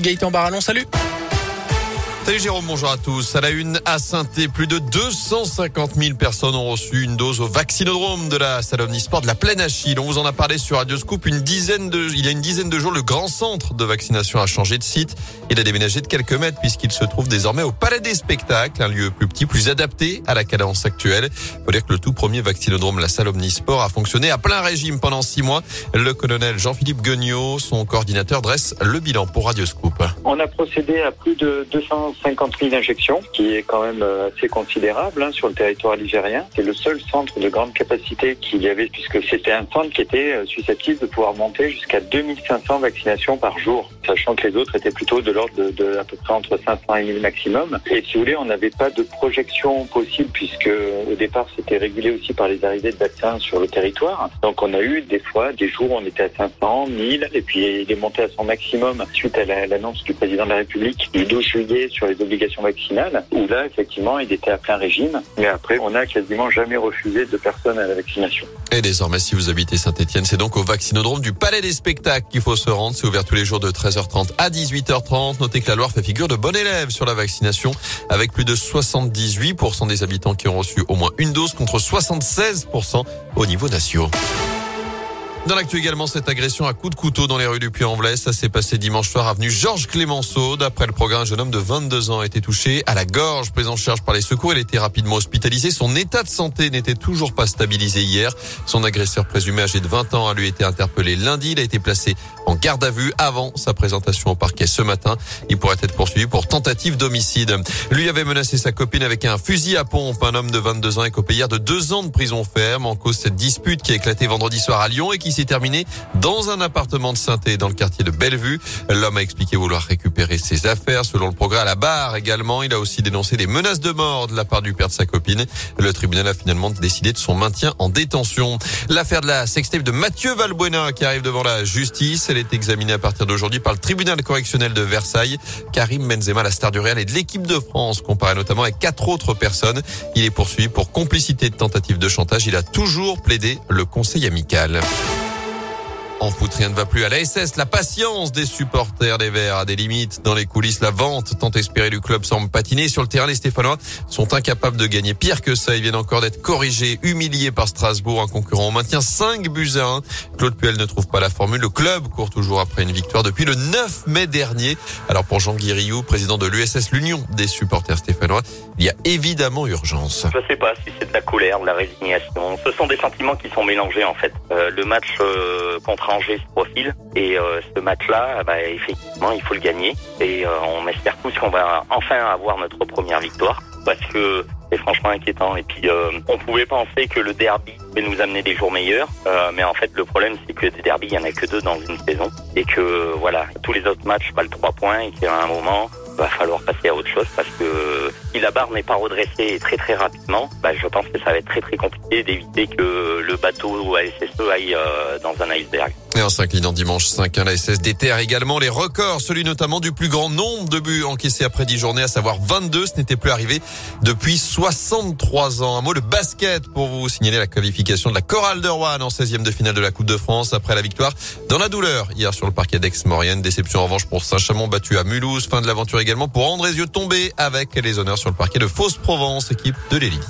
Gaëtan Barallon, salut Salut Jérôme, bonjour à tous. À la une, à saint plus de 250 000 personnes ont reçu une dose au vaccinodrome de la Salomnisport de la Plaine Achille. On vous en a parlé sur Radio Scoop une dizaine de, il y a une dizaine de jours, le grand centre de vaccination a changé de site. Il a déménagé de quelques mètres puisqu'il se trouve désormais au Palais des Spectacles, un lieu plus petit, plus adapté à la cadence actuelle. Faut dire que le tout premier vaccinodrome, la salle Omnisport, a fonctionné à plein régime pendant six mois. Le colonel Jean-Philippe Guignot, son coordinateur, dresse le bilan pour Radio Scoop. On a procédé à plus de 200 50 000 injections, qui est quand même euh, assez considérable hein, sur le territoire algérien. C'est le seul centre de grande capacité qu'il y avait, puisque c'était un centre qui était euh, susceptible de pouvoir monter jusqu'à 2500 vaccinations par jour, sachant que les autres étaient plutôt de l'ordre de, à peu près entre 500 et 1000 maximum. Et si vous voulez, on n'avait pas de projection possible, puisque au départ, c'était régulé aussi par les arrivées de vaccins sur le territoire. Donc on a eu des fois des jours où on était à 500, 1000, et puis il est monté à son maximum suite à l'annonce du président de la République du 12 juillet sur les obligations vaccinales, où là, effectivement, il était à plein régime. Mais après, on n'a quasiment jamais refusé de personnes à la vaccination. Et désormais, si vous habitez Saint-Etienne, c'est donc au vaccinodrome du Palais des Spectacles qu'il faut se rendre. C'est ouvert tous les jours de 13h30 à 18h30. Notez que la Loire fait figure de bon élève sur la vaccination, avec plus de 78% des habitants qui ont reçu au moins une dose contre 76% au niveau national. Dans l'actu également, cette agression à coups de couteau dans les rues du Puy-en-Velay. Ça s'est passé dimanche soir avenue Georges Clémenceau. D'après le programme, un jeune homme de 22 ans a été touché à la gorge, pris en charge par les secours. Il a été rapidement hospitalisé. Son état de santé n'était toujours pas stabilisé hier. Son agresseur présumé âgé de 20 ans a lui été interpellé lundi. Il a été placé en garde à vue avant sa présentation au parquet ce matin. Il pourrait être poursuivi pour tentative d'homicide. Lui avait menacé sa copine avec un fusil à pompe. Un homme de 22 ans est copé hier de deux ans de prison ferme en cause cette dispute qui a éclaté vendredi soir à Lyon et qui s'est terminé dans un appartement de saint dans le quartier de Bellevue. L'homme a expliqué vouloir récupérer ses affaires. Selon le progrès à la barre également, il a aussi dénoncé des menaces de mort de la part du père de sa copine. Le tribunal a finalement décidé de son maintien en détention. L'affaire de la sextape de Mathieu Valbuena qui arrive devant la justice. Elle est examinée à partir d'aujourd'hui par le tribunal correctionnel de Versailles. Karim Benzema, la star du Real et de l'équipe de France, comparé notamment avec quatre autres personnes. Il est poursuivi pour complicité de tentative de chantage. Il a toujours plaidé le conseil amical. En foot, rien ne va plus à la SS. La patience des supporters des Verts a des limites. Dans les coulisses, la vente tant espérée du club semble patiner. Sur le terrain, les Stéphanois sont incapables de gagner. Pire que ça, ils viennent encore d'être corrigés, humiliés par Strasbourg, un concurrent. On maintient 5 buts à 1. Claude Puel ne trouve pas la formule. Le club court toujours après une victoire depuis le 9 mai dernier. Alors pour Jean Guiriou, président de l'USS, l'Union des supporters stéphanois, il y a évidemment urgence. Je sais pas si c'est de la colère, de la résignation. Ce sont des sentiments qui sont mélangés en fait. Euh, le match euh, contre Angers ce profil. Et euh, ce match-là, bah, effectivement, il faut le gagner. Et euh, on espère tous qu'on va enfin avoir notre première victoire. Parce que c'est franchement inquiétant. Et puis, euh, on pouvait penser que le derby allait nous amener des jours meilleurs. mais en fait, le problème, c'est que des derbys, il n'y en a que deux dans une saison. Et que, voilà, tous les autres matchs valent trois points. Et qu'à un moment, va falloir passer à autre chose parce que si la barre n'est pas redressée très très rapidement, bah, je pense que ça va être très très compliqué d'éviter que le bateau à Aille euh, dans un iceberg. Et en s'inclinant dimanche 5-1, la SS déterre également les records, celui notamment du plus grand nombre de buts encaissés après 10 journées, à savoir 22. Ce n'était plus arrivé depuis 63 ans. Un mot de basket pour vous signaler la qualification de la Chorale de Rouen en 16e de finale de la Coupe de France après la victoire dans la douleur hier sur le parquet d'Aix-Maurienne. Déception en revanche pour Saint-Chamond battu à Mulhouse. Fin de l'aventure également pour Andrézieux tombé avec les honneurs sur le parquet de Fausse-Provence, équipe de l'élite.